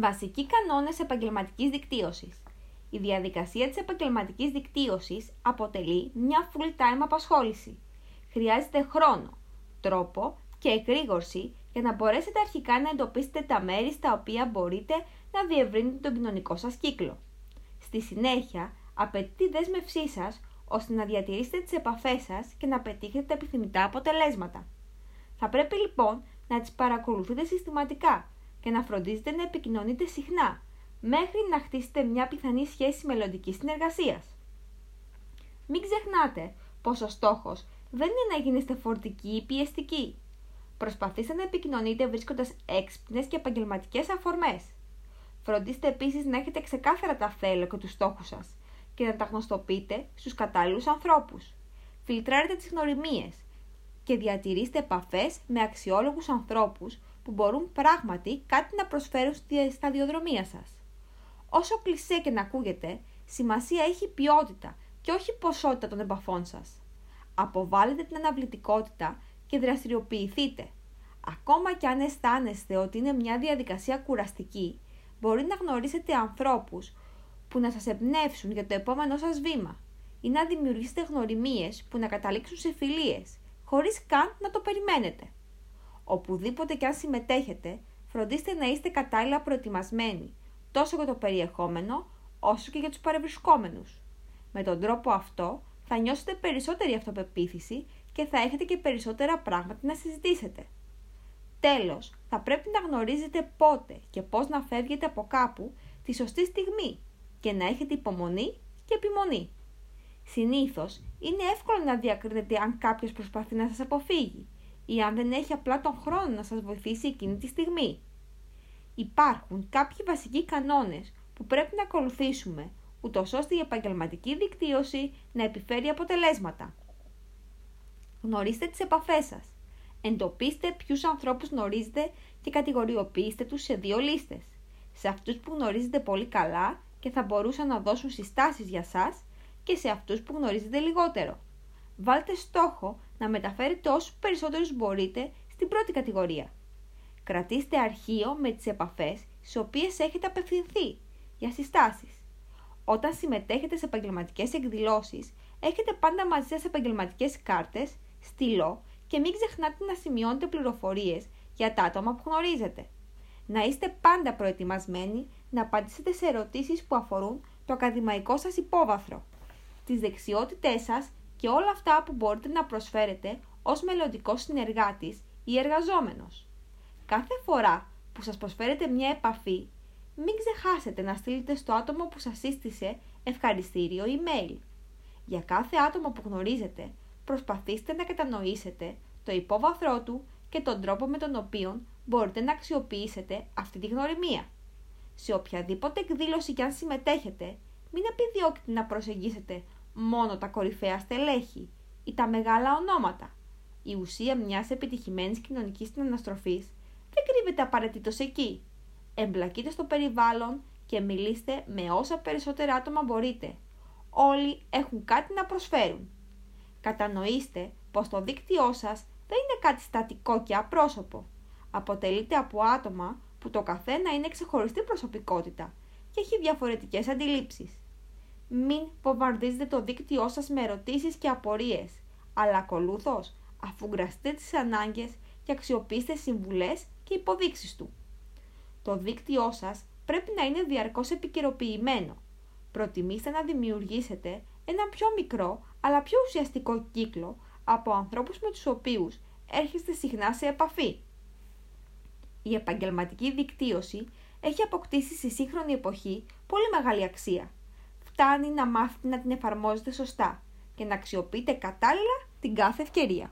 Βασικοί κανόνες επαγγελματικής δικτύωσης. Η διαδικασία της επαγγελματικής δικτύωσης αποτελεί μια full-time απασχόληση. Χρειάζεται χρόνο, τρόπο και εκρήγορση για να μπορέσετε αρχικά να εντοπίσετε τα μέρη στα οποία μπορείτε να διευρύνετε τον κοινωνικό σας κύκλο. Στη συνέχεια, απαιτεί τη δέσμευσή σας ώστε να διατηρήσετε τις επαφές σας και να πετύχετε τα επιθυμητά αποτελέσματα. Θα πρέπει λοιπόν να τις παρακολουθείτε συστηματικά και να φροντίζετε να επικοινωνείτε συχνά, μέχρι να χτίσετε μια πιθανή σχέση μελλοντικής συνεργασίας. Μην ξεχνάτε πως ο στόχος δεν είναι να γίνεστε φορτικοί ή πιεστικοί. Προσπαθήστε να επικοινωνείτε βρίσκοντας έξυπνες και επαγγελματικές αφορμές. Φροντίστε επίσης να έχετε ξεκάθαρα τα θέλω και τους στόχους σας και να τα γνωστοποιείτε στους κατάλληλους ανθρώπους. Φιλτράρετε τις γνωριμίες και διατηρήστε επαφές με αξιόλογους ανθρώπους που μπορούν πράγματι κάτι να προσφέρουν στη σταδιοδρομία σας. Όσο κλεισέ και να ακούγεται, σημασία έχει ποιότητα και όχι ποσότητα των επαφών σας. Αποβάλλετε την αναβλητικότητα και δραστηριοποιηθείτε. Ακόμα και αν αισθάνεστε ότι είναι μια διαδικασία κουραστική, μπορεί να γνωρίσετε ανθρώπους που να σας εμπνεύσουν για το επόμενό σας βήμα ή να δημιουργήσετε γνωριμίες που να καταλήξουν σε φιλίες, χωρίς καν να το περιμένετε. Οπουδήποτε και αν συμμετέχετε, φροντίστε να είστε κατάλληλα προετοιμασμένοι, τόσο για το περιεχόμενο, όσο και για τους παρευρισκόμενους. Με τον τρόπο αυτό θα νιώσετε περισσότερη αυτοπεποίθηση και θα έχετε και περισσότερα πράγματα να συζητήσετε. Τέλος, θα πρέπει να γνωρίζετε πότε και πώς να φεύγετε από κάπου τη σωστή στιγμή και να έχετε υπομονή και επιμονή. Συνήθως είναι εύκολο να διακρίνετε αν κάποιος προσπαθεί να σας αποφύγει ή αν δεν έχει απλά τον χρόνο να σας βοηθήσει εκείνη τη στιγμή. Υπάρχουν κάποιοι βασικοί κανόνες που πρέπει να ακολουθήσουμε, ούτως ώστε η επαγγελματική δικτύωση να επιφέρει αποτελέσματα. Γνωρίστε τις επαφές σας. Εντοπίστε ποιους ανθρώπους γνωρίζετε και κατηγοριοποιήστε τους σε δύο λίστες. Σε αυτούς που γνωρίζετε πολύ καλά και θα μπορούσαν να δώσουν συστάσεις για σας και σε αυτούς που γνωρίζετε λιγότερο. Βάλτε στόχο να μεταφέρετε όσους περισσότερους μπορείτε στην πρώτη κατηγορία. Κρατήστε αρχείο με τις επαφές στις οποίες έχετε απευθυνθεί για συστάσεις. Όταν συμμετέχετε σε επαγγελματικές εκδηλώσεις, έχετε πάντα μαζί σας επαγγελματικές κάρτες, στυλό και μην ξεχνάτε να σημειώνετε πληροφορίες για τα άτομα που γνωρίζετε. Να είστε πάντα προετοιμασμένοι να απαντήσετε σε ερωτήσεις που αφορούν το ακαδημαϊκό σας υπόβαθρο, τις δεξιότητές σας και όλα αυτά που μπορείτε να προσφέρετε ως μελλοντικός συνεργάτης ή εργαζόμενος. Κάθε φορά που σας προσφέρετε μια επαφή, μην ξεχάσετε να στείλετε στο άτομο που σας σύστησε ευχαριστήριο email. Για κάθε άτομο που γνωρίζετε, προσπαθήστε να κατανοήσετε το υπόβαθρό του και τον τρόπο με τον οποίο μπορείτε να αξιοποιήσετε αυτή τη γνωριμία. Σε οποιαδήποτε εκδήλωση κι αν συμμετέχετε, μην επιδιώκετε να προσεγγίσετε μόνο τα κορυφαία στελέχη ή τα μεγάλα ονόματα. Η ουσία μιας επιτυχημένης κοινωνικής αναστροφής δεν κρύβεται απαραίτητος εκεί. Εμπλακείτε στο περιβάλλον και μιλήστε με όσα περισσότερα άτομα μπορείτε. Όλοι έχουν κάτι να προσφέρουν. Κατανοήστε πως το δίκτυό σας δεν είναι κάτι στατικό και απρόσωπο. Αποτελείται από άτομα που το καθένα είναι ξεχωριστή προσωπικότητα και έχει διαφορετικές αντιλήψεις. Μην βομβαρδίζετε το δίκτυό σας με ερωτήσεις και απορίες, αλλά ακολούθως αφουγκραστείτε τις ανάγκες και αξιοποιήστε συμβουλές και υποδείξεις του. Το δίκτυό σας πρέπει να είναι διαρκώς επικαιροποιημένο. Προτιμήστε να δημιουργήσετε ένα πιο μικρό αλλά πιο ουσιαστικό κύκλο από ανθρώπους με τους οποίους έρχεστε συχνά σε επαφή. Η επαγγελματική δικτύωση έχει αποκτήσει στη σύγχρονη εποχή πολύ μεγάλη αξία. Φτάνει να μάθετε να την εφαρμόζετε σωστά και να αξιοποιείτε κατάλληλα την κάθε ευκαιρία.